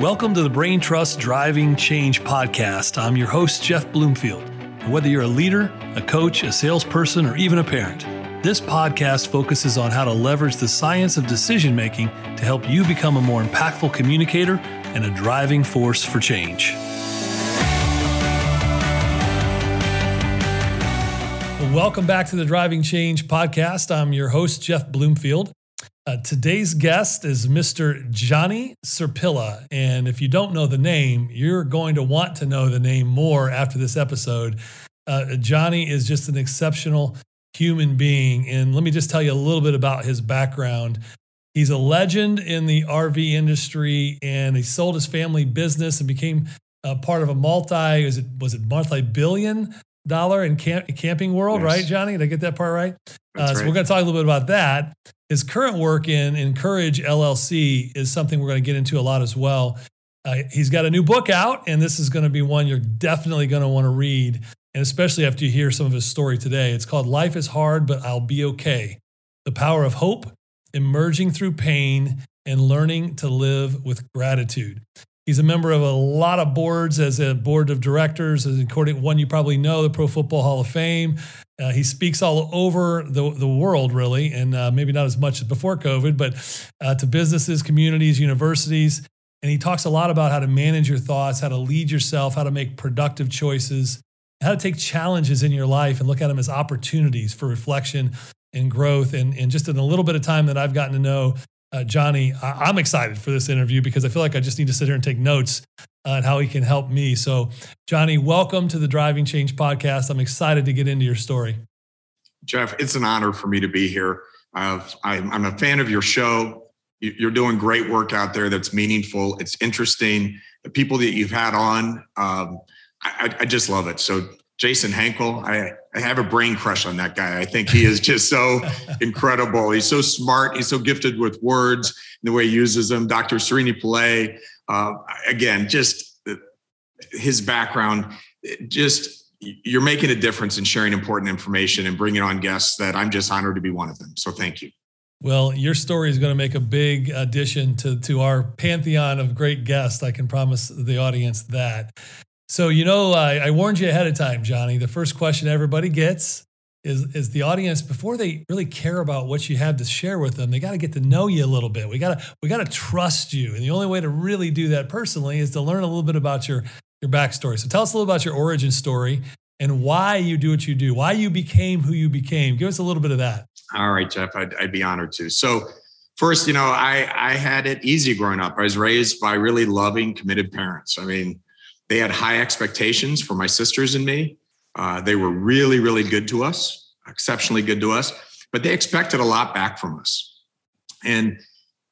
Welcome to the Brain Trust Driving Change podcast. I'm your host, Jeff Bloomfield. And whether you're a leader, a coach, a salesperson, or even a parent, this podcast focuses on how to leverage the science of decision making to help you become a more impactful communicator and a driving force for change. welcome back to the Driving Change podcast. I'm your host, Jeff Bloomfield. Uh, today's guest is Mr. Johnny Sirpilla. And if you don't know the name, you're going to want to know the name more after this episode. Uh, Johnny is just an exceptional human being. And let me just tell you a little bit about his background. He's a legend in the RV industry and he sold his family business and became a part of a multi, was it, was it multi billion dollar in camp, camping world, yes. right, Johnny? Did I get that part right? Uh, so right. we're going to talk a little bit about that. His current work in Encourage LLC is something we're going to get into a lot as well. Uh, he's got a new book out, and this is going to be one you're definitely going to want to read, and especially after you hear some of his story today. It's called Life is Hard, but I'll Be Okay The Power of Hope, Emerging Through Pain, and Learning to Live with Gratitude. He's a member of a lot of boards as a board of directors, according one you probably know, the Pro Football Hall of Fame. Uh, he speaks all over the, the world, really, and uh, maybe not as much as before COVID, but uh, to businesses, communities, universities. And he talks a lot about how to manage your thoughts, how to lead yourself, how to make productive choices, how to take challenges in your life and look at them as opportunities for reflection and growth. And, and just in a little bit of time that I've gotten to know uh, Johnny, I- am excited for this interview because I feel like I just need to sit here and take notes on how he can help me. So, Johnny, welcome to the Driving Change podcast. I'm excited to get into your story. Jeff, it's an honor for me to be here. Uh, I'm, I'm, a fan of your show. You're doing great work out there that's meaningful. It's interesting. The people that you've had on, um, I, I just love it. So, Jason Hankel, I, I have a brain crush on that guy. I think he is just so incredible. He's so smart. He's so gifted with words and the way he uses them. Dr. Srini Pillay, uh, again, just his background, just you're making a difference in sharing important information and bringing on guests that I'm just honored to be one of them. So thank you. Well, your story is going to make a big addition to, to our pantheon of great guests. I can promise the audience that. So, you know, I, I warned you ahead of time, Johnny. The first question everybody gets is, is the audience before they really care about what you have to share with them, they got to get to know you a little bit. We got to we got to trust you, and the only way to really do that personally is to learn a little bit about your your backstory. So, tell us a little about your origin story and why you do what you do, why you became who you became. Give us a little bit of that. All right, Jeff, I'd, I'd be honored to. So, first, you know, I I had it easy growing up. I was raised by really loving, committed parents. I mean they had high expectations for my sisters and me. Uh, they were really, really good to us, exceptionally good to us, but they expected a lot back from us. And,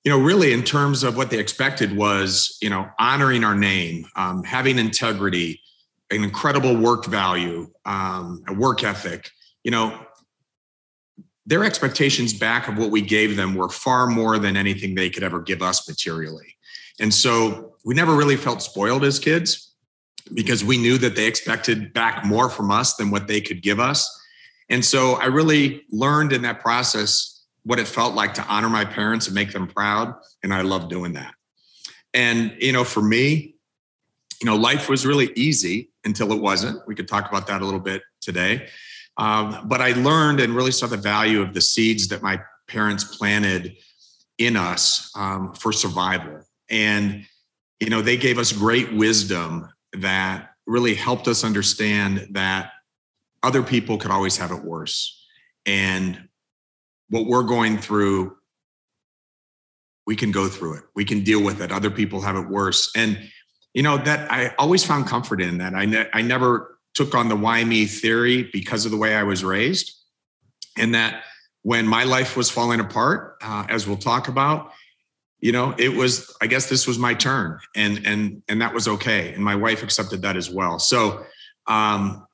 you know, really in terms of what they expected was, you know, honoring our name, um, having integrity, an incredible work value, um, a work ethic, you know, their expectations back of what we gave them were far more than anything they could ever give us materially. And so we never really felt spoiled as kids because we knew that they expected back more from us than what they could give us. And so I really learned in that process what it felt like to honor my parents and make them proud. And I love doing that. And, you know, for me, you know, life was really easy until it wasn't. We could talk about that a little bit today. Um, but I learned and really saw the value of the seeds that my parents planted in us um, for survival. And, you know, they gave us great wisdom that really helped us understand that other people could always have it worse. And what we're going through, we can go through it. We can deal with it. Other people have it worse. And, you know, that I always found comfort in that. I, ne- I never took on the why me theory because of the way I was raised. And that when my life was falling apart, uh, as we'll talk about, you know it was i guess this was my turn and and and that was okay. And my wife accepted that as well. So um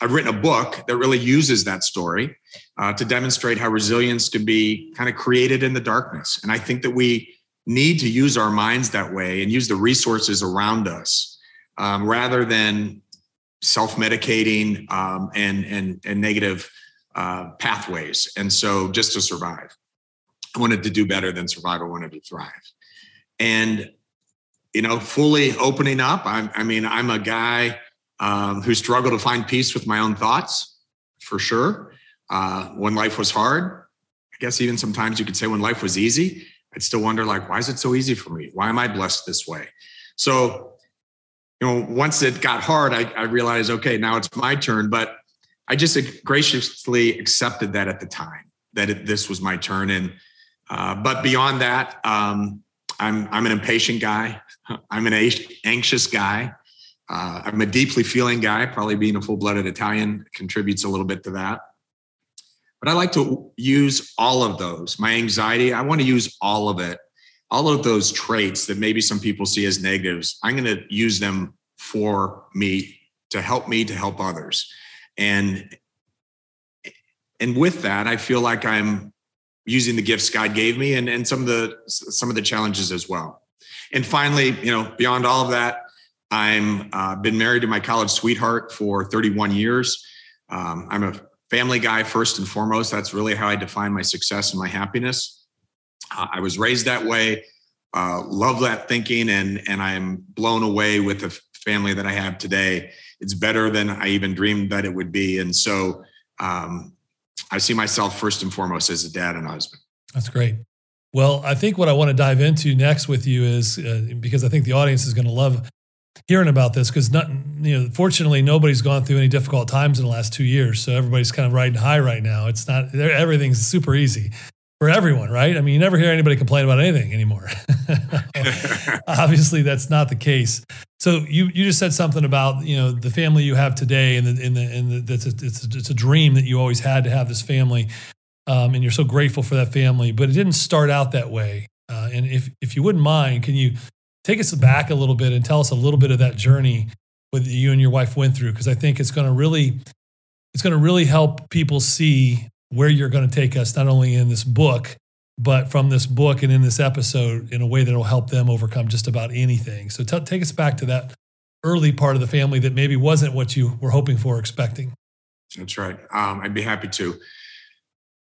i've written a book that really uses that story uh, to demonstrate how resilience can be kind of created in the darkness. And i think that we need to use our minds that way and use the resources around us um, rather than self-medicating um, and and and negative uh, pathways. And so just to survive I wanted to do better than survive. I wanted to thrive. And you know, fully opening up. I'm, I mean, I'm a guy um, who struggled to find peace with my own thoughts, for sure. Uh, when life was hard, I guess even sometimes you could say when life was easy, I'd still wonder like, why is it so easy for me? Why am I blessed this way? So, you know, once it got hard, I, I realized, okay, now it's my turn. But I just graciously accepted that at the time that it, this was my turn. And uh, but beyond that, um, I'm I'm an impatient guy. I'm an anxious guy. Uh, I'm a deeply feeling guy. Probably being a full-blooded Italian contributes a little bit to that. But I like to use all of those. My anxiety, I want to use all of it. All of those traits that maybe some people see as negatives, I'm going to use them for me to help me to help others. And and with that, I feel like I'm using the gifts God gave me and, and some of the some of the challenges as well. And finally, you know, beyond all of that, I'm uh, been married to my college sweetheart for 31 years. Um, I'm a family guy first and foremost. That's really how I define my success and my happiness. Uh, I was raised that way. Uh, love that thinking, and and I'm blown away with the family that I have today. It's better than I even dreamed that it would be, and so um, I see myself first and foremost as a dad and a husband. That's great. Well, I think what I want to dive into next with you is uh, because I think the audience is going to love hearing about this because not you know fortunately nobody's gone through any difficult times in the last two years, so everybody's kind of riding high right now. It's not everything's super easy for everyone, right? I mean, you never hear anybody complain about anything anymore. Obviously, that's not the case. So you you just said something about you know the family you have today, and the and the and the, it's a, it's a, it's a dream that you always had to have this family, um, and you're so grateful for that family. But it didn't start out that way. Uh, and if if you wouldn't mind, can you take us back a little bit and tell us a little bit of that journey that you and your wife went through? Because I think it's going to really it's going to really help people see where you're going to take us, not only in this book, but from this book and in this episode in a way that will help them overcome just about anything. So t- take us back to that early part of the family that maybe wasn't what you were hoping for or expecting. That's right. Um, I'd be happy to.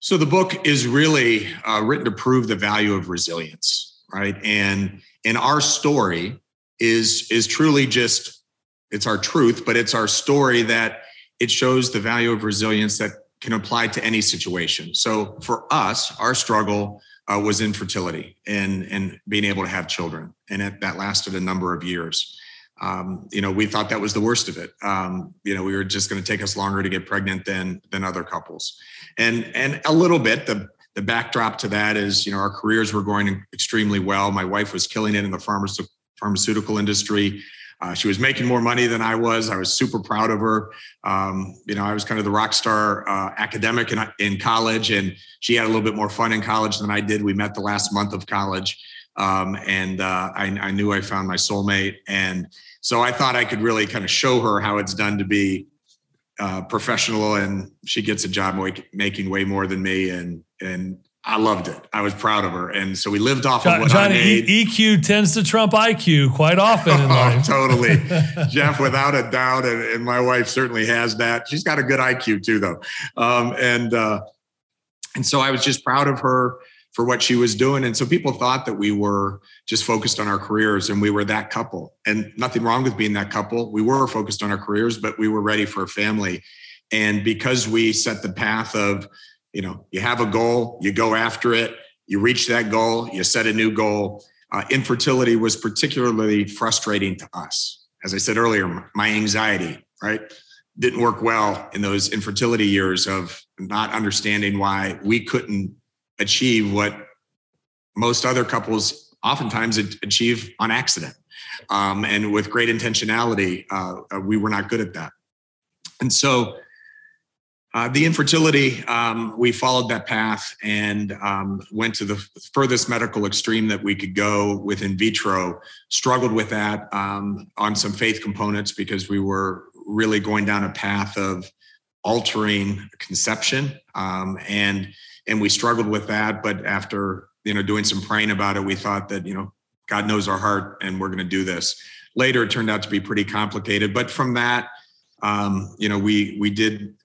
So the book is really uh, written to prove the value of resilience, right? And and our story is is truly just it's our truth, but it's our story that it shows the value of resilience that can apply to any situation. So for us, our struggle uh, was infertility and and being able to have children, and it, that lasted a number of years. Um, you know, we thought that was the worst of it. Um, you know, we were just going to take us longer to get pregnant than than other couples, and and a little bit the the backdrop to that is you know our careers were going extremely well. My wife was killing it in the pharmaceutical industry. Uh, she was making more money than I was. I was super proud of her. Um, you know, I was kind of the rock star uh, academic in, in college, and she had a little bit more fun in college than I did. We met the last month of college, um, and uh, I, I, knew I found my soulmate. And so I thought I could really kind of show her how it's done to be uh, professional, and she gets a job making way more than me, and and I loved it. I was proud of her, and so we lived off John, of what Johnny, I made. EQ tends to trump IQ quite often in oh, life. totally, Jeff, without a doubt, and, and, my wife certainly has that. She's got a good IQ too, though, um, and uh, and so I was just proud of her for what she was doing. And so people thought that we were just focused on our careers, and we were that couple. And nothing wrong with being that couple. We were focused on our careers, but we were ready for a family. And because we set the path of you know you have a goal you go after it you reach that goal you set a new goal. Uh, infertility was particularly frustrating to us. As i said earlier my anxiety right didn't work well in those infertility years of not understanding why we couldn't achieve what most other couples oftentimes achieve on accident. Um, and with great intentionality uh, we were not good at that. And so uh, the infertility, um, we followed that path and um, went to the furthest medical extreme that we could go with in vitro. Struggled with that um, on some faith components because we were really going down a path of altering conception, um, and and we struggled with that. But after you know doing some praying about it, we thought that you know God knows our heart, and we're going to do this. Later, it turned out to be pretty complicated, but from that, um, you know, we we did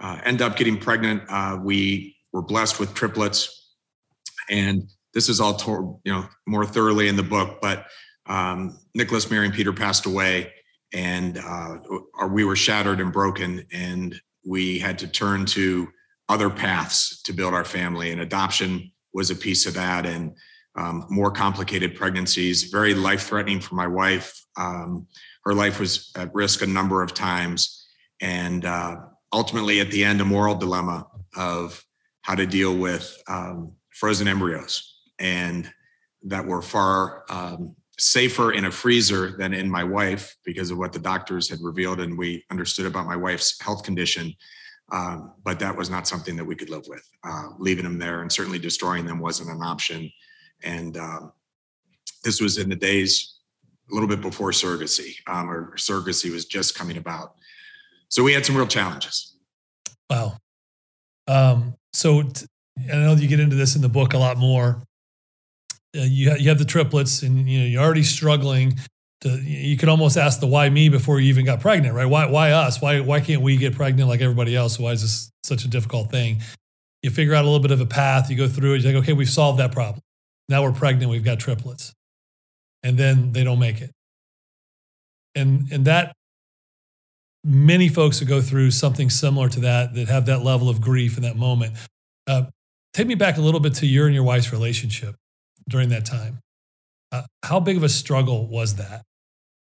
uh, end up getting pregnant. Uh, we were blessed with triplets, and this is all told, you know, more thoroughly in the book. But um, Nicholas, Mary, and Peter passed away, and uh, we were shattered and broken, and we had to turn to other paths to build our family. And adoption was a piece of that, and um, more complicated pregnancies, very life threatening for my wife. Um, her life was at risk a number of times, and uh, ultimately, at the end, a moral dilemma of how to deal with um, frozen embryos and that were far um, safer in a freezer than in my wife because of what the doctors had revealed and we understood about my wife's health condition. Um, but that was not something that we could live with. Uh, leaving them there and certainly destroying them wasn't an option. And um, this was in the days a little bit before surrogacy, um, or surrogacy was just coming about. So we had some real challenges. Wow. Um, so t- I know you get into this in the book a lot more. Uh, you, ha- you have the triplets, and you know you're already struggling. To, you could almost ask the why me before you even got pregnant, right? Why why us? Why why can't we get pregnant like everybody else? Why is this such a difficult thing? You figure out a little bit of a path. You go through it. You're like, okay, we've solved that problem. Now we're pregnant. We've got triplets, and then they don't make it. And and that many folks who go through something similar to that that have that level of grief in that moment. Uh, take me back a little bit to your and your wife's relationship during that time. Uh, how big of a struggle was that?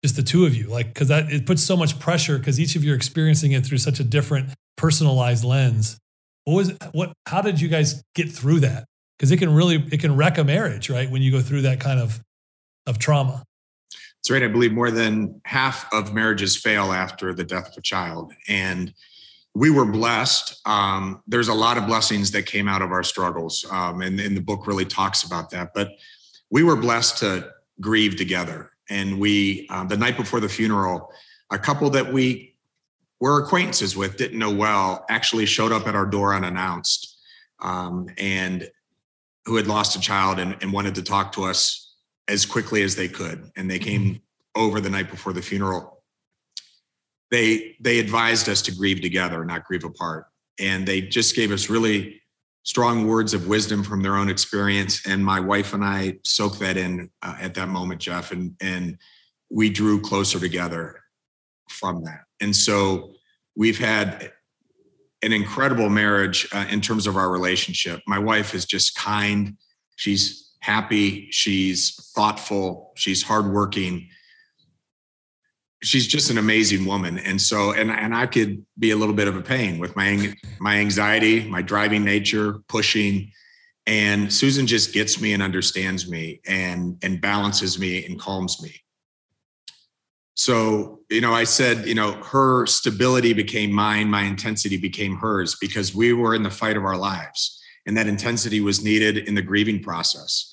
Just the two of you, like, because that it puts so much pressure because each of you are experiencing it through such a different personalized lens. What was what? How did you guys get through that? Because it can really it can wreck a marriage, right? When you go through that kind of of trauma. That's right. I believe more than half of marriages fail after the death of a child. And we were blessed. Um, there's a lot of blessings that came out of our struggles. Um, and, and the book really talks about that. But we were blessed to grieve together. And we, uh, the night before the funeral, a couple that we were acquaintances with, didn't know well, actually showed up at our door unannounced um, and who had lost a child and, and wanted to talk to us as quickly as they could. And they came mm-hmm. over the night before the funeral. They they advised us to grieve together, not grieve apart. And they just gave us really strong words of wisdom from their own experience. And my wife and I soaked that in uh, at that moment, Jeff, and and we drew closer together from that. And so we've had an incredible marriage uh, in terms of our relationship. My wife is just kind. She's happy, she's thoughtful, she's hardworking. She's just an amazing woman. And so, and, and I could be a little bit of a pain with my, my anxiety, my driving nature, pushing. And Susan just gets me and understands me and, and balances me and calms me. So, you know, I said, you know, her stability became mine, my intensity became hers because we were in the fight of our lives. And that intensity was needed in the grieving process.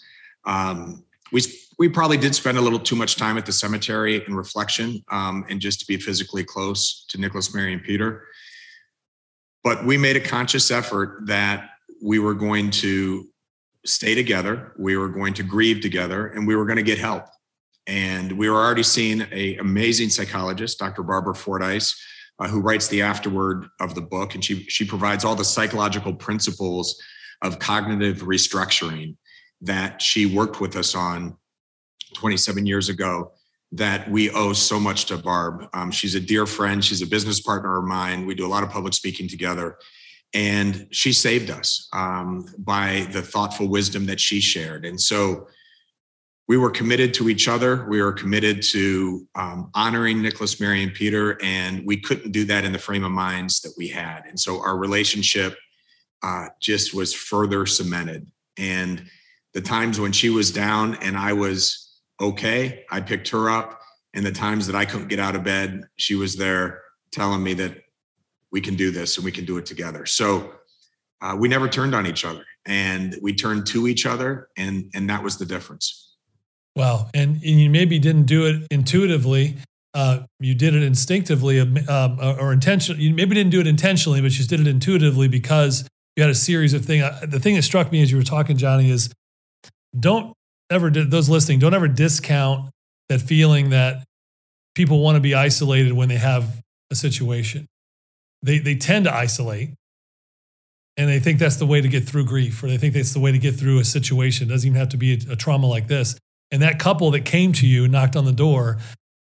Um, we we probably did spend a little too much time at the cemetery in reflection um, and just to be physically close to Nicholas, Mary, and Peter. But we made a conscious effort that we were going to stay together, we were going to grieve together, and we were going to get help. And we were already seeing a amazing psychologist, Dr. Barbara Fordyce, uh, who writes the afterword of the book, and she she provides all the psychological principles of cognitive restructuring that she worked with us on 27 years ago that we owe so much to Barb. Um, she's a dear friend. She's a business partner of mine. We do a lot of public speaking together. And she saved us um, by the thoughtful wisdom that she shared. And so we were committed to each other. We were committed to um, honoring Nicholas, Mary, and Peter. And we couldn't do that in the frame of minds that we had. And so our relationship uh, just was further cemented. And the times when she was down and I was okay, I picked her up. And the times that I couldn't get out of bed, she was there telling me that we can do this and we can do it together. So uh, we never turned on each other and we turned to each other and and that was the difference. Wow. And, and you maybe didn't do it intuitively. Uh, you did it instinctively um, uh, or intentionally. You maybe didn't do it intentionally, but you did it intuitively because you had a series of things. Uh, the thing that struck me as you were talking, Johnny, is don't ever those listening don't ever discount that feeling that people want to be isolated when they have a situation they they tend to isolate and they think that's the way to get through grief or they think that's the way to get through a situation it doesn't even have to be a, a trauma like this And that couple that came to you and knocked on the door,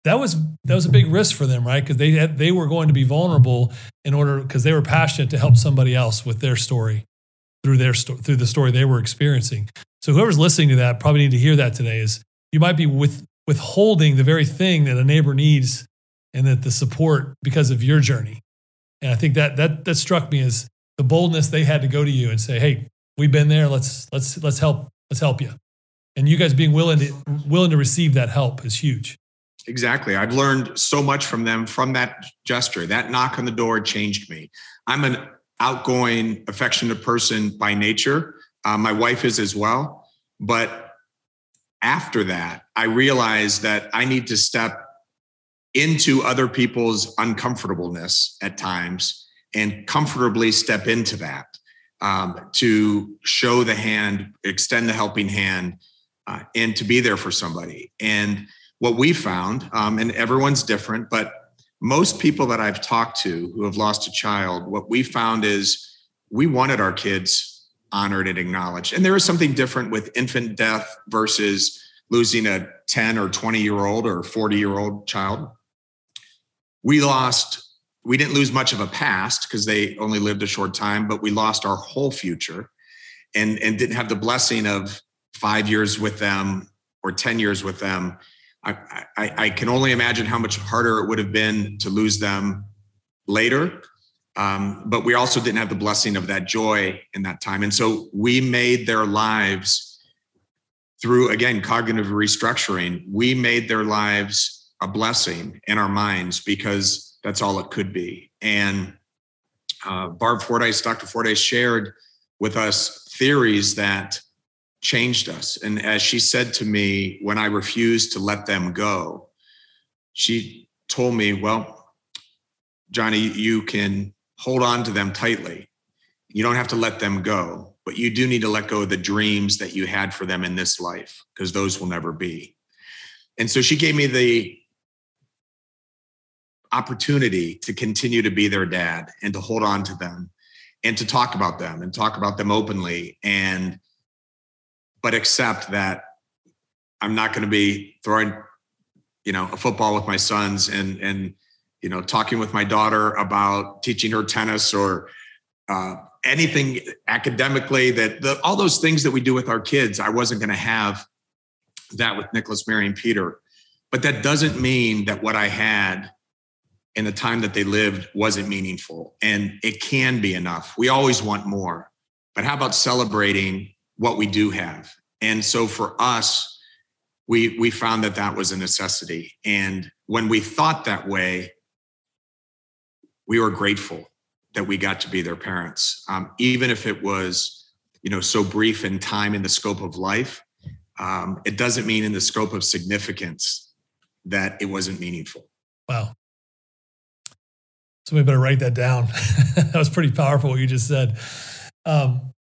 that was that was a big risk for them, right? Because they had, they were going to be vulnerable in order because they were passionate to help somebody else with their story through their sto- through the story they were experiencing. So whoever's listening to that probably need to hear that today. Is you might be with withholding the very thing that a neighbor needs and that the support because of your journey. And I think that that that struck me as the boldness they had to go to you and say, "Hey, we've been there. Let's let's let's help let's help you." And you guys being willing to willing to receive that help is huge. Exactly. I've learned so much from them from that gesture. That knock on the door changed me. I'm an outgoing, affectionate person by nature. Uh, my wife is as well. But after that, I realized that I need to step into other people's uncomfortableness at times and comfortably step into that um, to show the hand, extend the helping hand, uh, and to be there for somebody. And what we found, um, and everyone's different, but most people that I've talked to who have lost a child, what we found is we wanted our kids honored and acknowledged. And there is something different with infant death versus losing a 10 or 20 year old or 40 year old child. We lost, we didn't lose much of a past because they only lived a short time, but we lost our whole future and, and didn't have the blessing of five years with them or 10 years with them I, I, I, can only imagine how much harder it would have been to lose them later. Um, but we also didn't have the blessing of that joy in that time. And so we made their lives through, again, cognitive restructuring, we made their lives a blessing in our minds because that's all it could be. And uh, Barb Fordyce, Dr. Fordyce shared with us theories that changed us. And as she said to me when I refused to let them go, she told me, Well, Johnny, you can hold on to them tightly. You don't have to let them go, but you do need to let go of the dreams that you had for them in this life because those will never be. And so she gave me the opportunity to continue to be their dad and to hold on to them and to talk about them and talk about them openly and but accept that I'm not going to be throwing, you know, a football with my sons and and you know talking with my daughter about teaching her tennis or uh, anything academically that the, all those things that we do with our kids. I wasn't going to have that with Nicholas, Mary, and Peter, but that doesn't mean that what I had in the time that they lived wasn't meaningful, and it can be enough. We always want more, but how about celebrating what we do have. And so for us, we we found that that was a necessity. And when we thought that way, we were grateful that we got to be their parents, um, even if it was you know so brief in time in the scope of life. Um, it doesn't mean in the scope of significance that it wasn't meaningful. Wow. Somebody better write that down. that was pretty powerful what you just said. Um,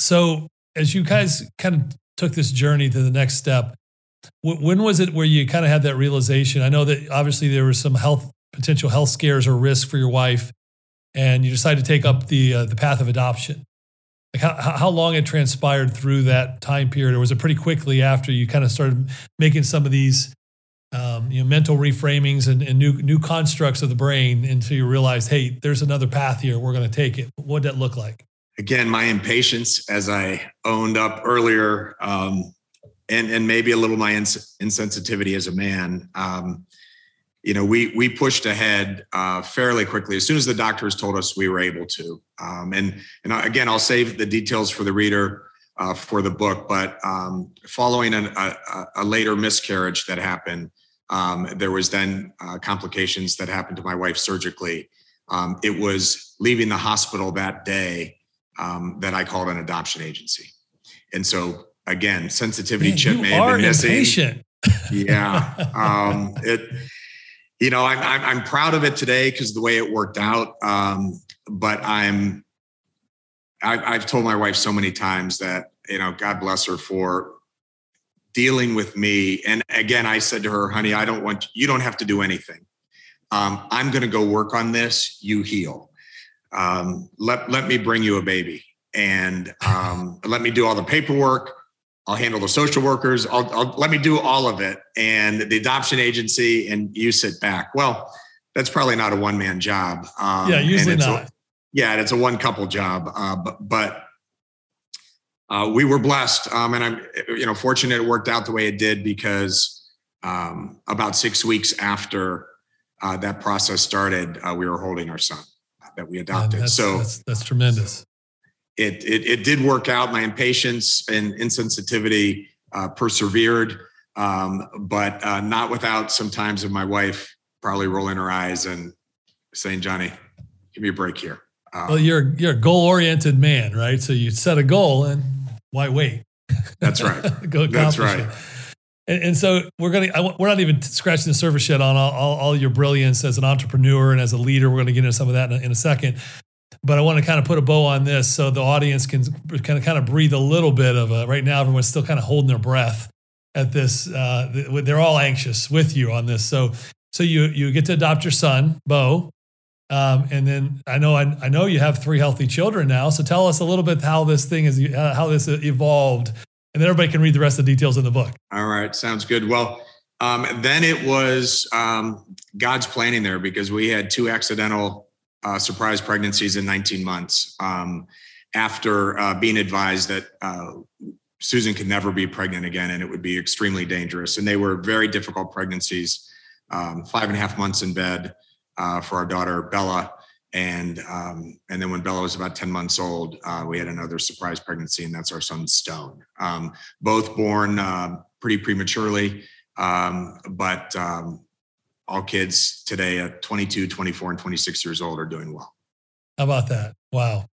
so as you guys kind of took this journey to the next step, when was it where you kind of had that realization? I know that obviously there was some health potential health scares or risk for your wife, and you decide to take up the uh, the path of adoption. Like how how long it transpired through that time period, or was it pretty quickly after you kind of started making some of these um, you know mental reframings and, and new new constructs of the brain until you realized, hey, there's another path here. We're going to take it. What did that look like? again, my impatience, as I owned up earlier, um, and and maybe a little my ins- insensitivity as a man. Um, you know, we we pushed ahead uh, fairly quickly. As soon as the doctors told us we were able to, um, and and again, I'll save the details for the reader uh, for the book. But um, following an, a, a, later miscarriage that happened, um, there was then uh, complications that happened to my wife surgically. Um, it was leaving the hospital that day um, that I called an adoption agency. And so again, sensitivity Man, chip may have been missing. Impatient. yeah. Um, it, you know, I'm, I'm, I'm, proud of it today because the way it worked out. Um, but I'm, I, I've told my wife so many times that, you know, God bless her for dealing with me. And again, I said to her, honey, I don't want, you don't have to do anything. Um, I'm going to go work on this. You heal um, let let me bring you a baby and um, let me do all the paperwork. I'll handle the social workers. I'll, I'll, let me do all of it, and the adoption agency, and you sit back. Well, that's probably not a one man job. Um, yeah, usually not. A, yeah, it's a one couple job, uh, but, but uh, we were blessed, um, and I'm you know fortunate it worked out the way it did because um, about six weeks after uh, that process started, uh, we were holding our son that we adopted. That's, so that's, that's tremendous. It, it, it did work out. My impatience and insensitivity uh, persevered, um, but uh, not without sometimes of my wife probably rolling her eyes and saying, "Johnny, give me a break here." Um, well, you're you're a goal oriented man, right? So you set a goal, and why wait? That's right. Go accomplish That's right. it. And, and, so we're gonna I, we're not even scratching the surface yet on all, all, all, your brilliance as an entrepreneur and as a leader. We're going to get into some of that in a, in a second. But I want to kind of put a bow on this so the audience can kind of kind of breathe a little bit of a. Right now, everyone's still kind of holding their breath at this. Uh, they're all anxious with you on this. So so you you get to adopt your son, Bo, um, and then I know I, I, know you have three healthy children now. So tell us a little bit how this thing is uh, how this evolved, and then everybody can read the rest of the details in the book. All right, sounds good. Well, um, then it was um, God's planning there because we had two accidental uh, surprise pregnancies in 19 months um, after uh, being advised that uh, Susan could never be pregnant again and it would be extremely dangerous. And they were very difficult pregnancies, um, five and a half months in bed uh, for our daughter Bella. And um, and then when Bella was about 10 months old, uh, we had another surprise pregnancy, and that's our son Stone. Um, both born uh, pretty prematurely, um, but um, all kids today at 22, 24, and 26 years old are doing well. How about that? Wow.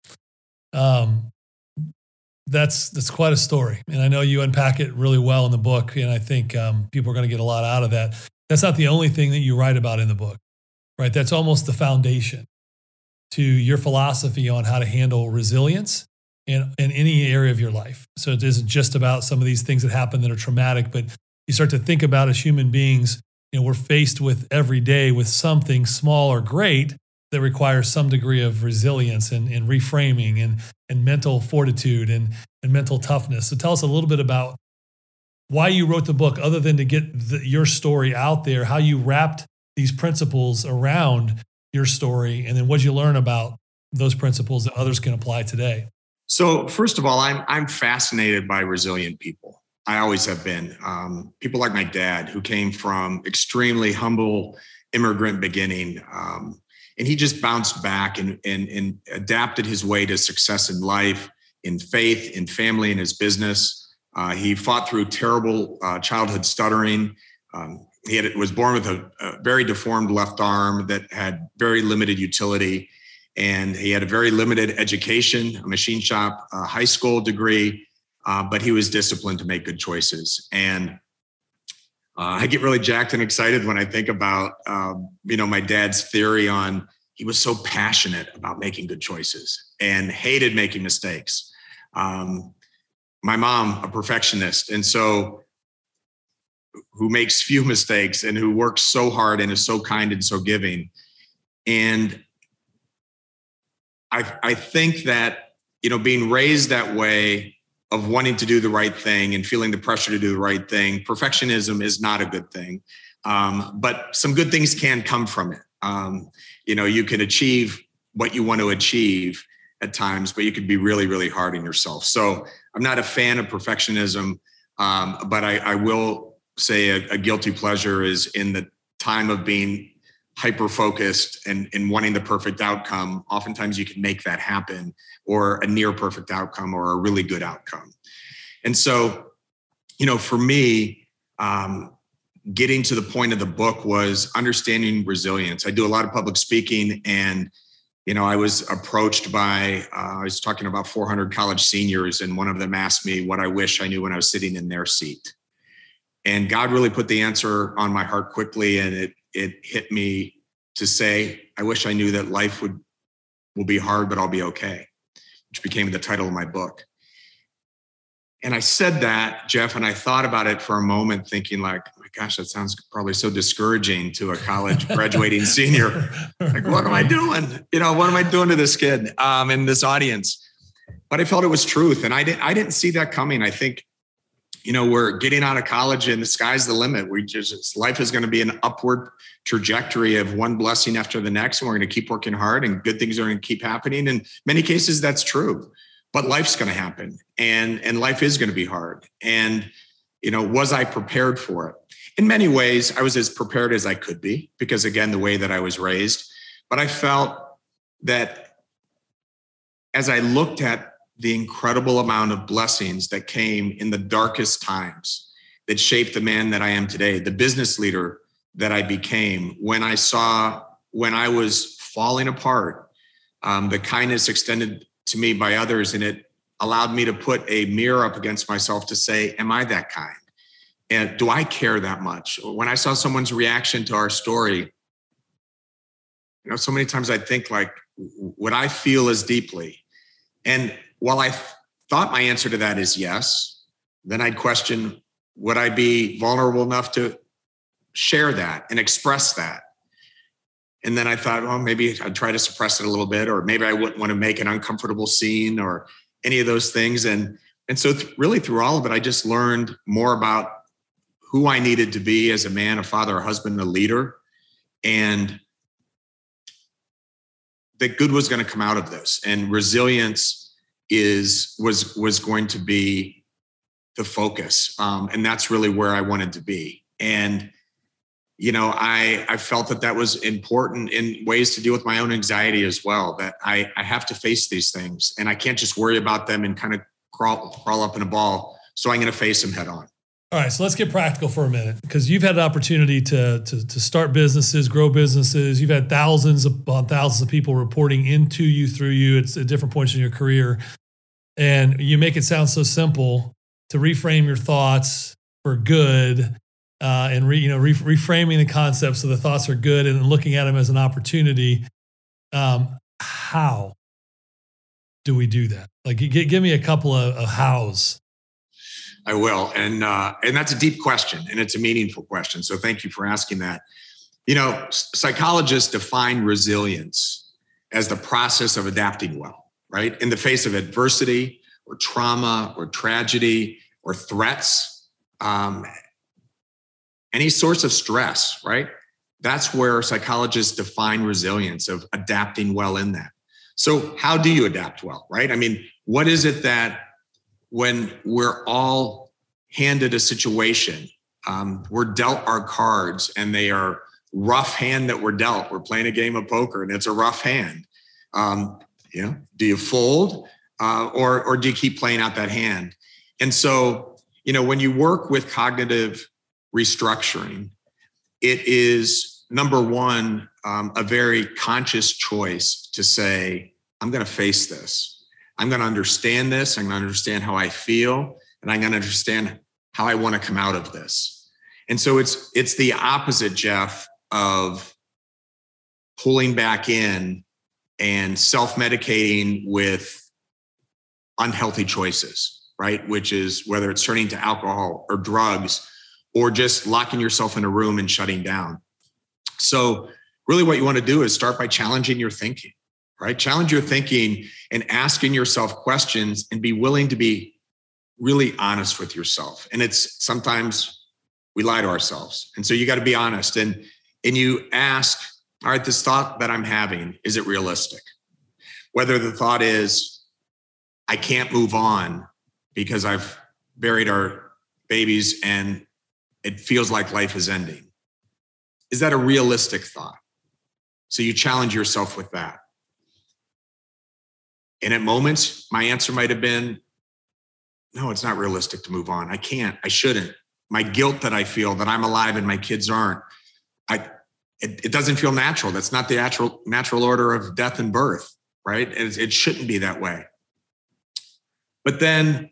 Um, that's that's quite a story, and I know you unpack it really well in the book, and I think um, people are going to get a lot out of that. That's not the only thing that you write about in the book right? That's almost the foundation to your philosophy on how to handle resilience in, in any area of your life. So it isn't just about some of these things that happen that are traumatic, but you start to think about as human beings, you know, we're faced with every day with something small or great that requires some degree of resilience and, and reframing and, and mental fortitude and, and mental toughness. So tell us a little bit about why you wrote the book, other than to get the, your story out there, how you wrapped these principles around your story and then what you learn about those principles that others can apply today so first of all i'm i'm fascinated by resilient people i always have been um, people like my dad who came from extremely humble immigrant beginning um, and he just bounced back and, and, and adapted his way to success in life in faith in family in his business uh, he fought through terrible uh, childhood stuttering um, he had, was born with a, a, very deformed left arm that had very limited utility. And he had a very limited education, a machine shop, a high school degree, uh, but he was disciplined to make good choices. And uh, I get really jacked and excited when I think about, um, you know, my dad's theory on he was so passionate about making good choices and hated making mistakes. Um, my mom, a perfectionist. And so who makes few mistakes and who works so hard and is so kind and so giving. And I, I think that, you know, being raised that way of wanting to do the right thing and feeling the pressure to do the right thing, perfectionism is not a good thing. Um, but some good things can come from it. Um, you know, you can achieve what you want to achieve at times, but you could be really, really hard on yourself. So I'm not a fan of perfectionism, um, but I, I will say a, a guilty pleasure is in the time of being hyper focused and, and wanting the perfect outcome, oftentimes you can make that happen or a near perfect outcome or a really good outcome. And so, you know, for me, um, getting to the point of the book was understanding resilience. I do a lot of public speaking and you know, I was approached by, uh, I was talking about 400 college seniors, and one of them asked me what I wish I knew when I was sitting in their seat and God really put the answer on my heart quickly, and it it hit me to say, I wish I knew that life would will be hard, but I'll be okay, which became the title of my book. And I said that, Jeff, and I thought about it for a moment, thinking like, oh my gosh, that sounds probably so discouraging to a college graduating senior. Like, what am I doing? You know, what am I doing to this kid um, in this audience? But I felt it was truth, and I didn't. I didn't see that coming. I think you know, we're getting out of college and the sky's the limit. We just, life is going to be an upward trajectory of one blessing after the next. And we're going to keep working hard and good things are going to keep happening. In many cases, that's true, but life's going to happen and, and life is going to be hard. And, you know, was I prepared for it? In many ways, I was as prepared as I could be because, again, the way that I was raised. But I felt that as I looked at the incredible amount of blessings that came in the darkest times that shaped the man that I am today, the business leader that I became when I saw when I was falling apart, um, the kindness extended to me by others, and it allowed me to put a mirror up against myself to say, Am I that kind? And do I care that much? When I saw someone's reaction to our story, you know, so many times I think like, would I feel as deeply? And while I thought my answer to that is yes, then I'd question would I be vulnerable enough to share that and express that? And then I thought, well, maybe I'd try to suppress it a little bit, or maybe I wouldn't want to make an uncomfortable scene or any of those things. And and so th- really through all of it, I just learned more about who I needed to be as a man, a father, a husband, a leader, and that good was going to come out of this. And resilience is was was going to be the focus. Um, and that's really where i wanted to be. And you know i i felt that that was important in ways to deal with my own anxiety as well that i i have to face these things and i can't just worry about them and kind of crawl crawl up in a ball. So i'm going to face them head on. All right, so let's get practical for a minute because you've had an opportunity to, to, to start businesses, grow businesses. You've had thousands upon thousands of people reporting into you through you. It's at different points in your career and you make it sound so simple to reframe your thoughts for good uh, and re, you know re, reframing the concept so the thoughts are good and looking at them as an opportunity. Um, how do we do that? Like give, give me a couple of, of hows. I will. And uh, and that's a deep question and it's a meaningful question. So thank you for asking that. You know psychologists define resilience as the process of adapting well right? In the face of adversity or trauma or tragedy or threats, um, any source of stress, right? That's where psychologists define resilience of adapting well in that. So, how do you adapt well, right? I mean, what is it that when we're all handed a situation, um, we're dealt our cards and they are rough hand that we're dealt. We're playing a game of poker and it's a rough hand. Um, know, do you fold uh, or or do you keep playing out that hand? And so, you know, when you work with cognitive restructuring, it is number one um, a very conscious choice to say, I'm going to face this. I'm going to understand this. I'm going to understand how I feel, and I'm going to understand how I want to come out of this. And so it's it's the opposite, Jeff, of pulling back in and self medicating with unhealthy choices, right? Which is whether it's turning to alcohol or drugs or just locking yourself in a room and shutting down. So, really, what you want to do is start by challenging your thinking, right? Challenge your thinking and asking yourself questions and be willing to be really honest with yourself. And it's sometimes we lie to ourselves. And so you got to be honest and and you ask all right, this thought that I'm having, is it realistic? Whether the thought is, I can't move on because I've buried our babies and it feels like life is ending. Is that a realistic thought? So you challenge yourself with that. And at moments, my answer might have been, no, it's not realistic to move on. I can't, I shouldn't. My guilt that I feel that I'm alive and my kids aren't. It, it doesn't feel natural. That's not the natural natural order of death and birth, right? It, it shouldn't be that way. But then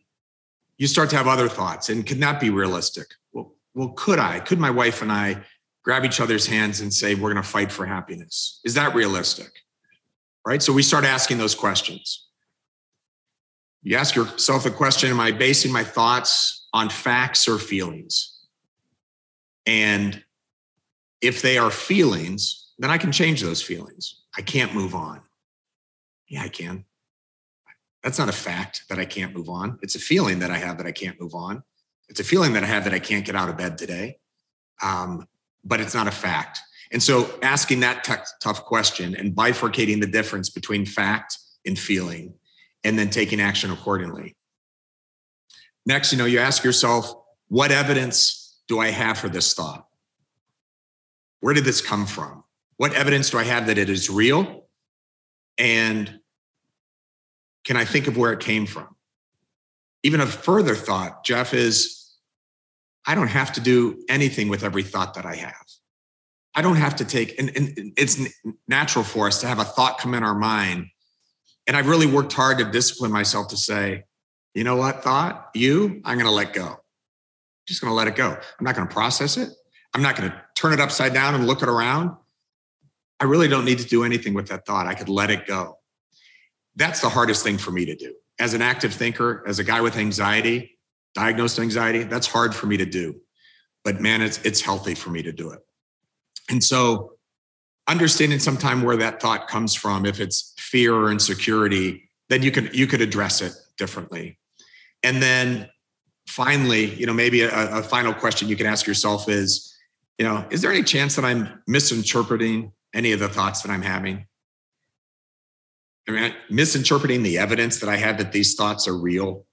you start to have other thoughts, and can that be realistic? Well, well, could I? Could my wife and I grab each other's hands and say we're going to fight for happiness? Is that realistic? Right. So we start asking those questions. You ask yourself the question: Am I basing my thoughts on facts or feelings? And if they are feelings, then I can change those feelings. I can't move on. Yeah, I can. That's not a fact that I can't move on. It's a feeling that I have that I can't move on. It's a feeling that I have that I can't get out of bed today, um, but it's not a fact. And so asking that t- tough question and bifurcating the difference between fact and feeling, and then taking action accordingly. Next, you know, you ask yourself, what evidence do I have for this thought? Where did this come from? What evidence do I have that it is real? And can I think of where it came from? Even a further thought, Jeff, is I don't have to do anything with every thought that I have. I don't have to take, and, and it's natural for us to have a thought come in our mind. And I've really worked hard to discipline myself to say, you know what, thought, you, I'm going to let go. Just going to let it go. I'm not going to process it. I'm not going to turn it upside down and look it around. I really don't need to do anything with that thought. I could let it go. That's the hardest thing for me to do. As an active thinker, as a guy with anxiety, diagnosed anxiety, that's hard for me to do. But man, it's it's healthy for me to do it. And so understanding sometime where that thought comes from, if it's fear or insecurity, then you could you could address it differently. And then finally, you know, maybe a, a final question you can ask yourself is, you know, is there any chance that I'm misinterpreting any of the thoughts that I'm having? I mean, misinterpreting the evidence that I have that these thoughts are real.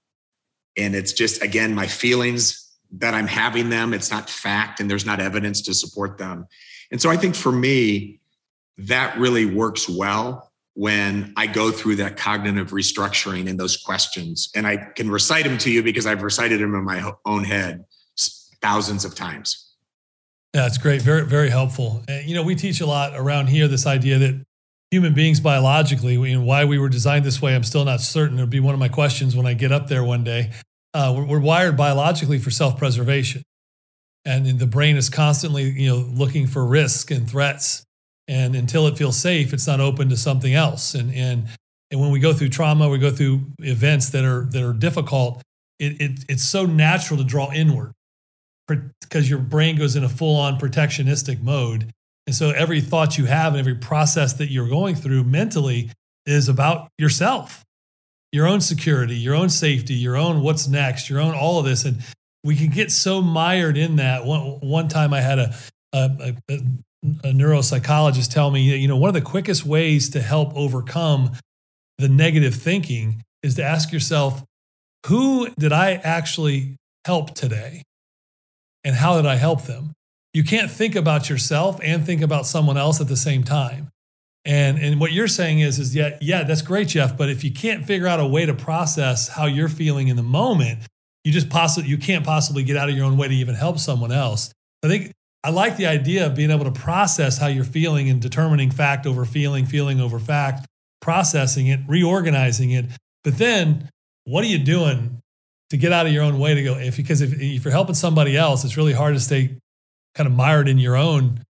And it's just, again, my feelings that I'm having them. It's not fact and there's not evidence to support them. And so I think for me, that really works well when I go through that cognitive restructuring and those questions. And I can recite them to you because I've recited them in my own head thousands of times. Yeah, it's great. Very, very helpful. And, you know, we teach a lot around here this idea that human beings biologically and why we were designed this way, I'm still not certain. It'll be one of my questions when I get up there one day. Uh, we're, we're wired biologically for self preservation and the brain is constantly you know looking for risk and threats and until it feels safe it's not open to something else and and and when we go through trauma we go through events that are that are difficult it, it it's so natural to draw inward because your brain goes in a full-on protectionistic mode and so every thought you have and every process that you're going through mentally is about yourself your own security your own safety your own what's next your own all of this and we can get so mired in that. One, one time I had a, a, a, a neuropsychologist tell me, you know, one of the quickest ways to help overcome the negative thinking is to ask yourself, who did I actually help today? And how did I help them? You can't think about yourself and think about someone else at the same time. And, and what you're saying is, is yeah, yeah, that's great, Jeff. But if you can't figure out a way to process how you're feeling in the moment, you just possibly you can't possibly get out of your own way to even help someone else. I think I like the idea of being able to process how you're feeling and determining fact over feeling, feeling over fact, processing it, reorganizing it. But then what are you doing to get out of your own way to go? If because if, if you're helping somebody else, it's really hard to stay kind of mired in your own,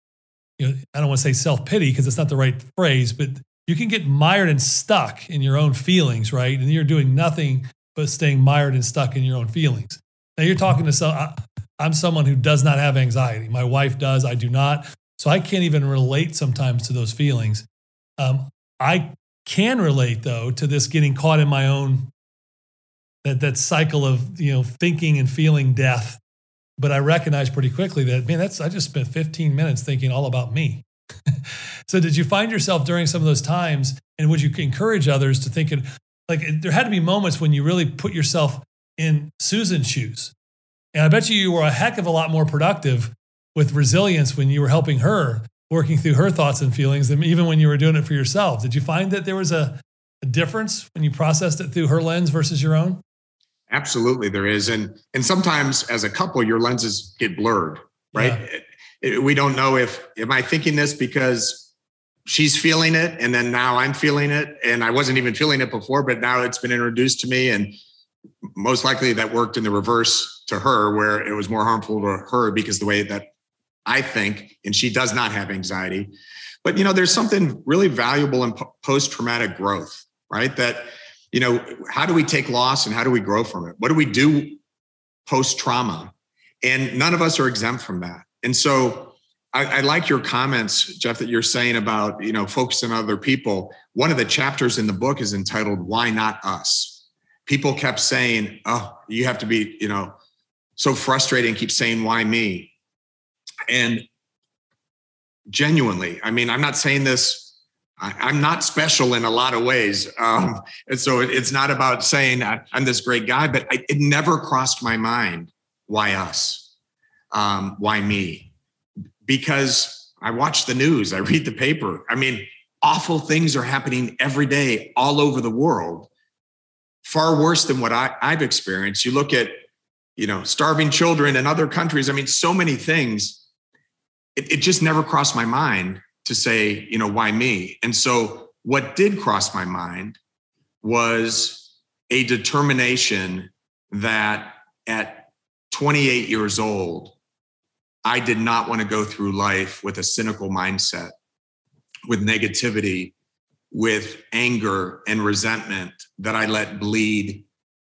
you know, I don't want to say self-pity because it's not the right phrase, but you can get mired and stuck in your own feelings, right? And you're doing nothing but staying mired and stuck in your own feelings. Now you're talking to some, I, I'm someone who does not have anxiety. My wife does, I do not. So I can't even relate sometimes to those feelings. Um, I can relate though to this getting caught in my own that that cycle of you know thinking and feeling death. But I recognize pretty quickly that man, that's I just spent 15 minutes thinking all about me. so did you find yourself during some of those times, and would you encourage others to think, in like there had to be moments when you really put yourself in Susan's shoes. And I bet you you were a heck of a lot more productive with resilience when you were helping her working through her thoughts and feelings than even when you were doing it for yourself. Did you find that there was a, a difference when you processed it through her lens versus your own? Absolutely, there is. And and sometimes as a couple, your lenses get blurred, right? Yeah. It, it, we don't know if am I thinking this because she's feeling it and then now i'm feeling it and i wasn't even feeling it before but now it's been introduced to me and most likely that worked in the reverse to her where it was more harmful to her because the way that i think and she does not have anxiety but you know there's something really valuable in post-traumatic growth right that you know how do we take loss and how do we grow from it what do we do post-trauma and none of us are exempt from that and so I, I, like your comments, Jeff, that you're saying about you know focusing on other people. One of the chapters in the book is entitled "Why Not Us." People kept saying, "Oh, you have to be you know so frustrated and keep saying, why me? And genuinely, I mean, I'm not saying this I, am not special in a lot of ways. Um, and so it, it's not about saying I'm this great guy, but I, it never crossed my mind why us? Um, why me? Because I watch the news, I read the paper. I mean, awful things are happening every day all over the world, far worse than what I, I've experienced. You look at, you know, starving children in other countries. I mean, so many things. It, it just never crossed my mind to say, you know, why me? And so what did cross my mind was a determination that at 28 years old, I did not want to go through life with a cynical mindset, with negativity, with anger and resentment that I let bleed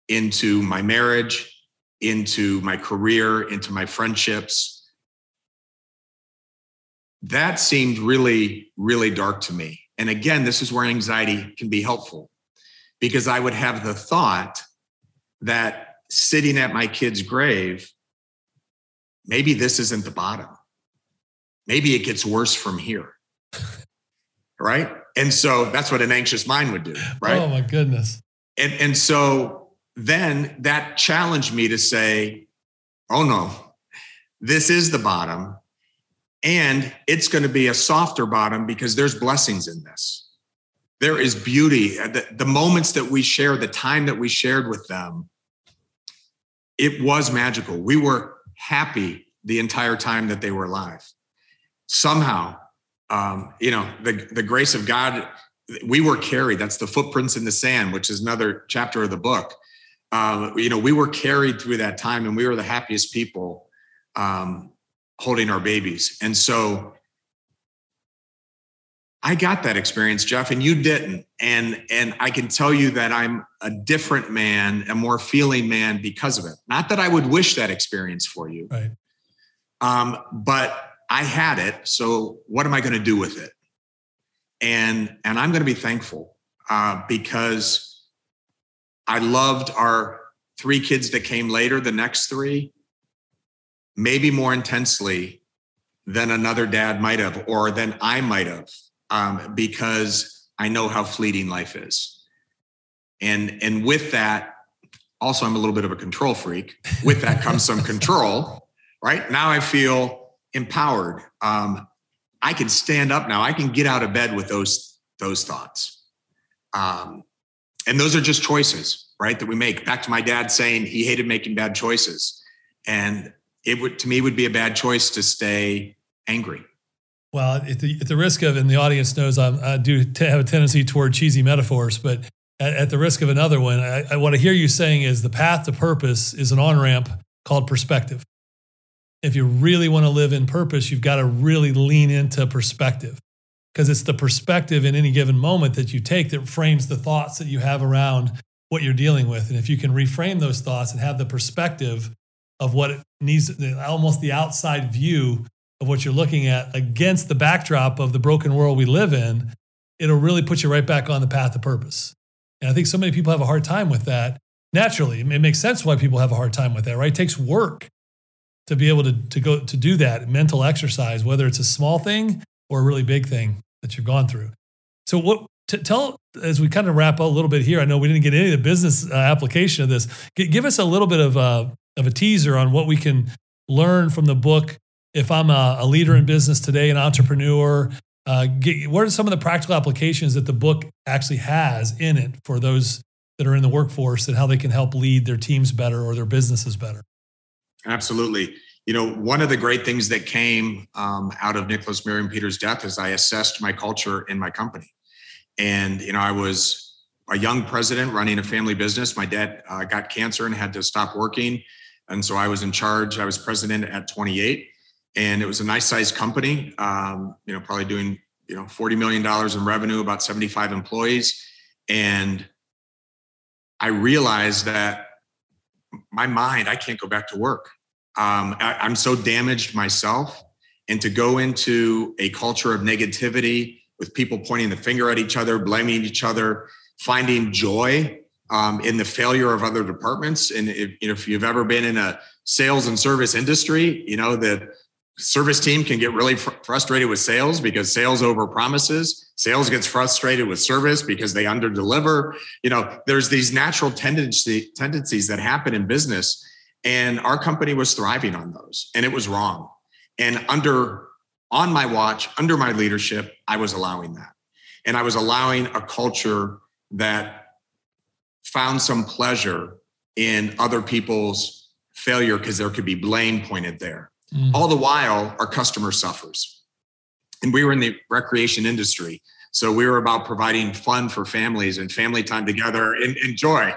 into my marriage, into my career, into my friendships, that seemed really, really dark to me. And again, this is where anxiety can be helpful because I would have the thought that sitting at my kid's grave, maybe this isn't the bottom. Maybe it gets worse from here. right. And so that's what an anxious mind would do. Right. Oh, my goodness. And, and so then that challenged me to say, oh no, this is the bottom and it's going to be a softer bottom because there's blessings in this. There is beauty. The, the moments that we share, the time that we shared with them, it was magical. We were happy the entire time that they were alive. Somehow, um, you know, the, the grace of God, we were carried. That's the footprints in the sand, which is another chapter of the book. Um, you know, we were carried through that time and we were the happiest people um, holding our babies. And so I got that experience, Jeff, and you didn't. And and I can tell you that I'm a different man, a more feeling man because of it. Not that I would wish that experience for you. Right. Um, but I had it. So what am I going to do with it? And and I'm going to be thankful uh, because I loved our three kids that came later, the next three maybe more intensely than another dad might have or than I might have um, because I know how fleeting life is. And, and with that, also, I'm a little bit of a control freak. With that comes some control, right? Now I feel empowered. Um, I can stand up now. I can get out of bed with those, those thoughts. Um, and those are just choices, right? That we make. Back to my dad saying he hated making bad choices. And it would to me would be a bad choice to stay angry. Well, at the, at the risk of, and the audience knows I'm, i do have a tendency toward cheesy metaphors, but at, at the risk of another one, I, I, what I hear you saying is the path to purpose is an on ramp called perspective. If you really want to live in purpose, you've got to really lean into perspective because it's the perspective in any given moment that you take that frames the thoughts that you have around what you're dealing with. And if you can reframe those thoughts and have the perspective of what it needs, almost the outside view of what you're looking at against the backdrop of the broken world we live in, it'll really put you right back on the path of purpose. And I think so many people have a hard time with that. Naturally, it makes sense why people have a hard time with that, right? It takes work to be able to, to go to do that mental exercise, whether it's a small thing or a really big thing that you've gone through. So, what t- tell as we kind of wrap up a little bit here? I know we didn't get any of the business uh, application of this. G- give us a little bit of uh, of a teaser on what we can learn from the book. If I'm a, a leader in business today, an entrepreneur, uh, get, what are some of the practical applications that the book actually has in it for those that are in the workforce and how they can help lead their teams better or their businesses better? Absolutely. You know, one of the great things that came um, out of Nicholas Miriam Peters' death is I assessed my culture in my company. And, you know, I was a young president running a family business. My dad uh, got cancer and had to stop working. And so I was in charge. I was president at 28, and it was a nice sized company. Um, you know, probably doing you know 40 million dollars in revenue, about 75 employees, and I realized that my mind, I can't go back to work. Um, I, I'm so damaged myself, and to go into a culture of negativity with people pointing the finger at each other, blaming each other, finding joy um, in the failure of other departments. And if, you know, if you've ever been in a sales and service industry, you know, the service team can get really fr- frustrated with sales because sales over promises. Sales gets frustrated with service because they under deliver. You know, there's these natural tendency, tendencies that happen in business. And our company was thriving on those, and it was wrong. And under on my watch, under my leadership, I was allowing that. And I was allowing a culture that found some pleasure in other people's failure because there could be blame pointed there. Mm. All the while, our customer suffers. And we were in the recreation industry. So we were about providing fun for families and family time together and, and joy.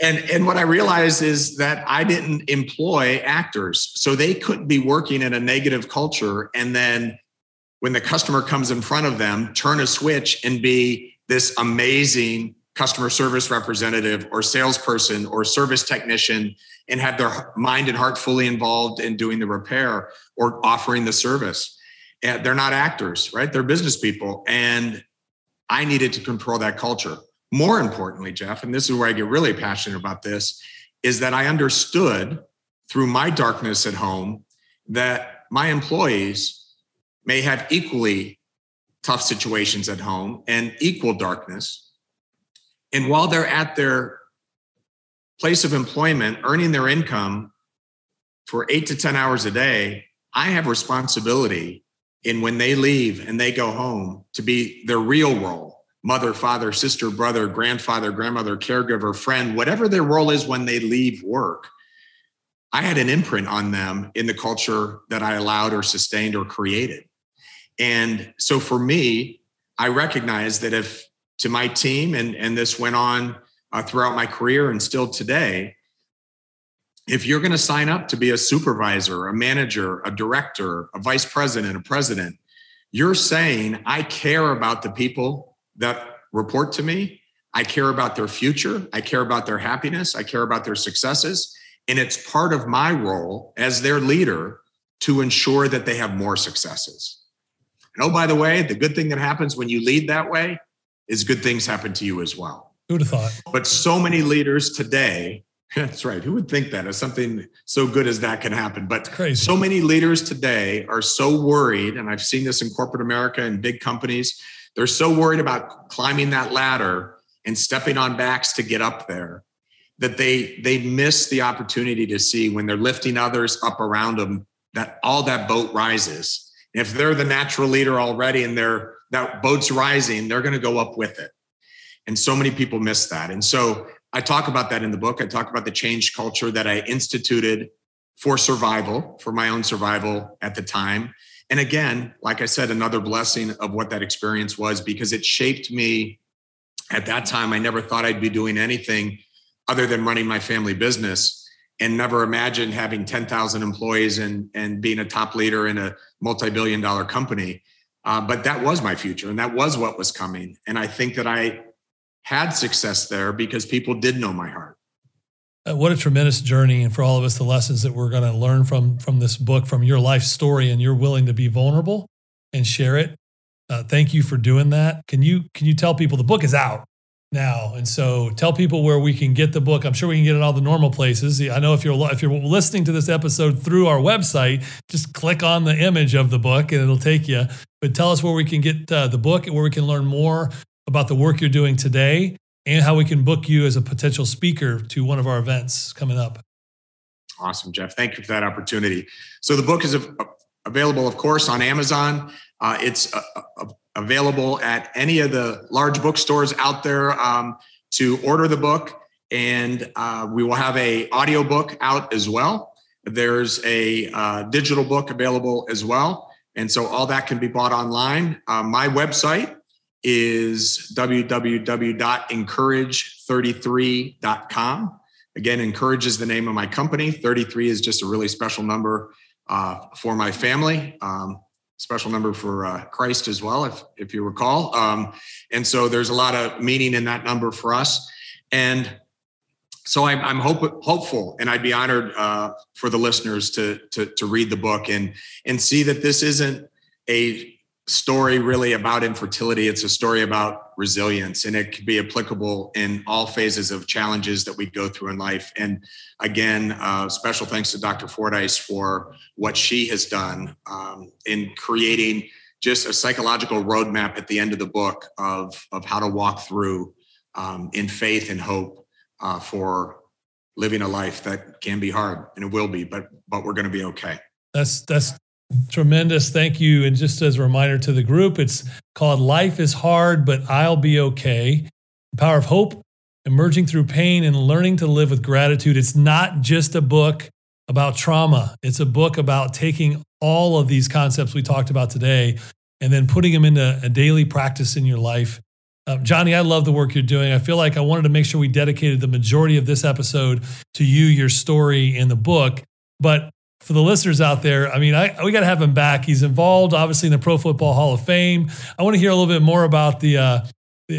And, and what I realized is that I didn't employ actors. So they couldn't be working in a negative culture and then when the customer comes in front of them, turn a switch and be this amazing customer service representative or salesperson or service technician and have their mind and heart fully involved in doing the repair or offering the service. And they're not actors, right? They're business people. And I needed to control that culture. More importantly, Jeff, and this is where I get really passionate about this, is that I understood through my darkness at home that my employees may have equally tough situations at home and equal darkness and while they're at their place of employment, earning their income for eight to 10 hours a day, I have responsibility in when they leave and they go home to be their real role mother, father, sister, brother, grandfather, grandmother, caregiver, friend, whatever their role is when they leave work. I had an imprint on them in the culture that I allowed or sustained or created. And so for me, I recognize that if to my team, and, and this went on uh, throughout my career and still today. If you're going to sign up to be a supervisor, a manager, a director, a vice president, a president, you're saying, I care about the people that report to me. I care about their future. I care about their happiness. I care about their successes. And it's part of my role as their leader to ensure that they have more successes. And oh, by the way, the good thing that happens when you lead that way is good things happen to you as well. Who would have thought? But so many leaders today, that's right. Who would think that as something so good as that can happen? But it's crazy. so many leaders today are so worried, and I've seen this in corporate America and big companies. They're so worried about climbing that ladder and stepping on backs to get up there that they they miss the opportunity to see when they're lifting others up around them that all that boat rises. If they're the natural leader already and they're that boat's rising, they're going to go up with it. And so many people miss that. And so I talk about that in the book. I talk about the change culture that I instituted for survival, for my own survival at the time. And again, like I said, another blessing of what that experience was because it shaped me at that time. I never thought I'd be doing anything other than running my family business and never imagined having 10,000 employees and, and being a top leader in a multi billion dollar company. Uh, but that was my future and that was what was coming. And I think that I had success there because people did know my heart. Uh, what a tremendous journey and for all of us the lessons that we're going to learn from from this book from your life story and you're willing to be vulnerable and share it uh, thank you for doing that can you can you tell people the book is out now. And so tell people where we can get the book. I'm sure we can get it all the normal places. I know if you're if you're listening to this episode through our website, just click on the image of the book and it'll take you. But tell us where we can get uh, the book and where we can learn more about the work you're doing today and how we can book you as a potential speaker to one of our events coming up. Awesome, Jeff. Thank you for that opportunity. So the book is available, of course, on Amazon. Uh, it's uh, uh, available at any of the large bookstores out there um, to order the book, and uh, we will have a audio book out as well. There's a uh, digital book available as well, and so all that can be bought online. Uh, my website is www.encourage33.com. Again, Encourage is the name of my company. 33 is just a really special number uh, for my family. Um, special number for uh, Christ as well, if if you recall. Um, and so there's a lot of meaning in that number for us. And so I'm, I'm hope, hopeful, and I'd be honored uh, for the listeners to, to to read the book and and see that this isn't a story really about infertility. It's a story about resilience, and it can be applicable in all phases of challenges that we go through in life. And again, uh, special thanks to Dr. Fordyce for what she has done um, in creating just a psychological roadmap at the end of the book of, of how to walk through um, in faith and hope uh, for living a life that can be hard and it will be, but but we're going to be okay. That's that's tremendous. Thank you. And just as a reminder to the group, it's called Life is Hard, but I'll Be Okay. The power of hope, emerging through pain and learning to live with gratitude. It's not just a book about trauma. It's a book about taking all of these concepts we talked about today and then putting them into a daily practice in your life. Uh, Johnny, I love the work you're doing. I feel like I wanted to make sure we dedicated the majority of this episode to you, your story, and the book. But for the listeners out there, I mean, I, we got to have him back. He's involved, obviously, in the Pro Football Hall of Fame. I want to hear a little bit more about the uh,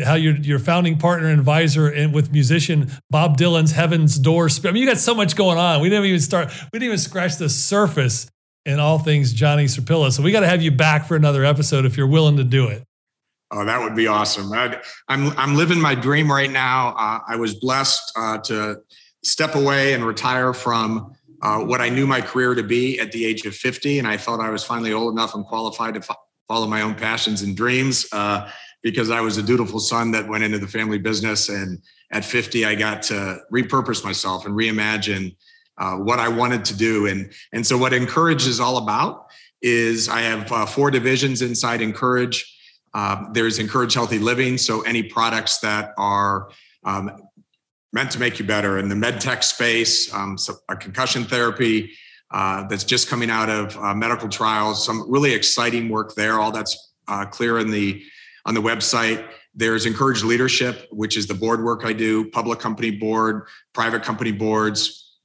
how your your founding partner and advisor and with musician Bob Dylan's Heaven's Door. I mean, you got so much going on. We didn't even start. We didn't even scratch the surface in all things Johnny Sirpilla. So we got to have you back for another episode if you're willing to do it. Oh, that would be awesome. i am I'm, I'm living my dream right now. Uh, I was blessed uh, to step away and retire from uh, what I knew my career to be at the age of 50, and I felt I was finally old enough and qualified to fo- follow my own passions and dreams. Uh, because I was a dutiful son that went into the family business, and at 50, I got to repurpose myself and reimagine uh, what I wanted to do. And, and so, what Encourage is all about is I have uh, four divisions inside Encourage. Uh, there's Encourage Healthy Living. So, any products that are um, meant to make you better in the med tech space, um, so a concussion therapy uh, that's just coming out of uh, medical trials, some really exciting work there. All that's uh, clear in the on the website. There's Encourage Leadership, which is the board work I do, public company board, private company boards,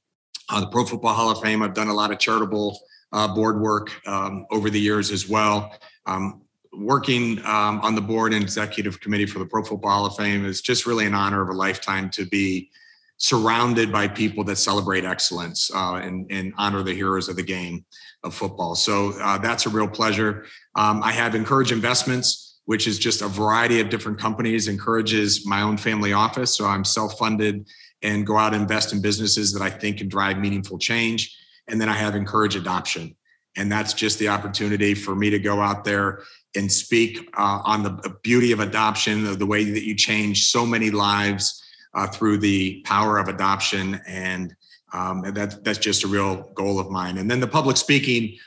uh, the Pro Football Hall of Fame. I've done a lot of charitable uh, board work um, over the years as well. Um, working um, on the board and executive committee for the Pro Football Hall of Fame is just really an honor of a lifetime to be surrounded by people that celebrate excellence uh, and, and, honor the heroes of the game of football. So uh, that's a real pleasure. Um, I have Encourage Investments, which is just a variety of different companies, encourages my own family office. So I'm self funded and go out and invest in businesses that I think can drive meaningful change. And then I have encourage adoption. And that's just the opportunity for me to go out there and speak uh, on the beauty of adoption, the way that you change so many lives uh, through the power of adoption. And um, that, that's just a real goal of mine. And then the public speaking,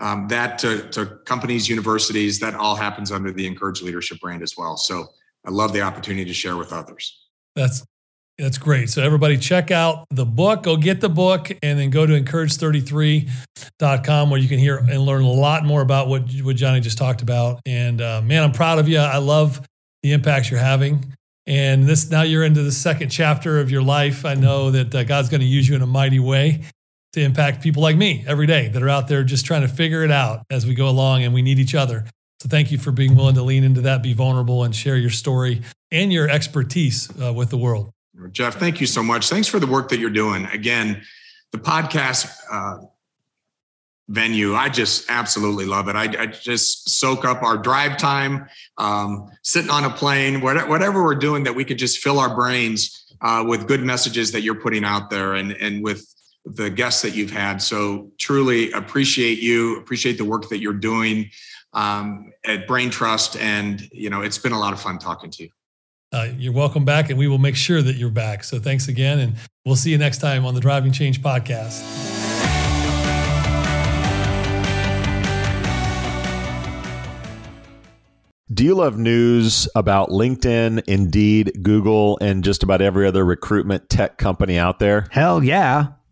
um, that to, to companies, universities, that all happens under the Encourage Leadership brand as well. So I love the opportunity to share with others. That's that's great. So everybody check out the book, go get the book and then go to encourage33.com where you can hear and learn a lot more about what, what Johnny just talked about. And uh, man, I'm proud of you. I love the impacts you're having. And this now you're into the second chapter of your life. I know that uh, God's going to use you in a mighty way to impact people like me every day that are out there just trying to figure it out as we go along and we need each other. So thank you for being willing to lean into that, be vulnerable and share your story and your expertise uh, with the world. Jeff, thank you so much. Thanks for the work that you're doing. Again, the podcast uh, venue, I just absolutely love it. I, I, just soak up our drive time, um, sitting on a plane, whatever we're doing that we could just fill our brains uh, with good messages that you're putting out there and, and with the guests that you've had. So truly appreciate you, appreciate the work that you're doing um, at Brain Trust. And, you know, it's been a lot of fun talking to you uh, you're welcome back, and we will make sure that you're back. So thanks again, and we'll see you next time on the Driving Change podcast. Do you love news about LinkedIn, Indeed, Google, and just about every other recruitment tech company out there? Hell yeah.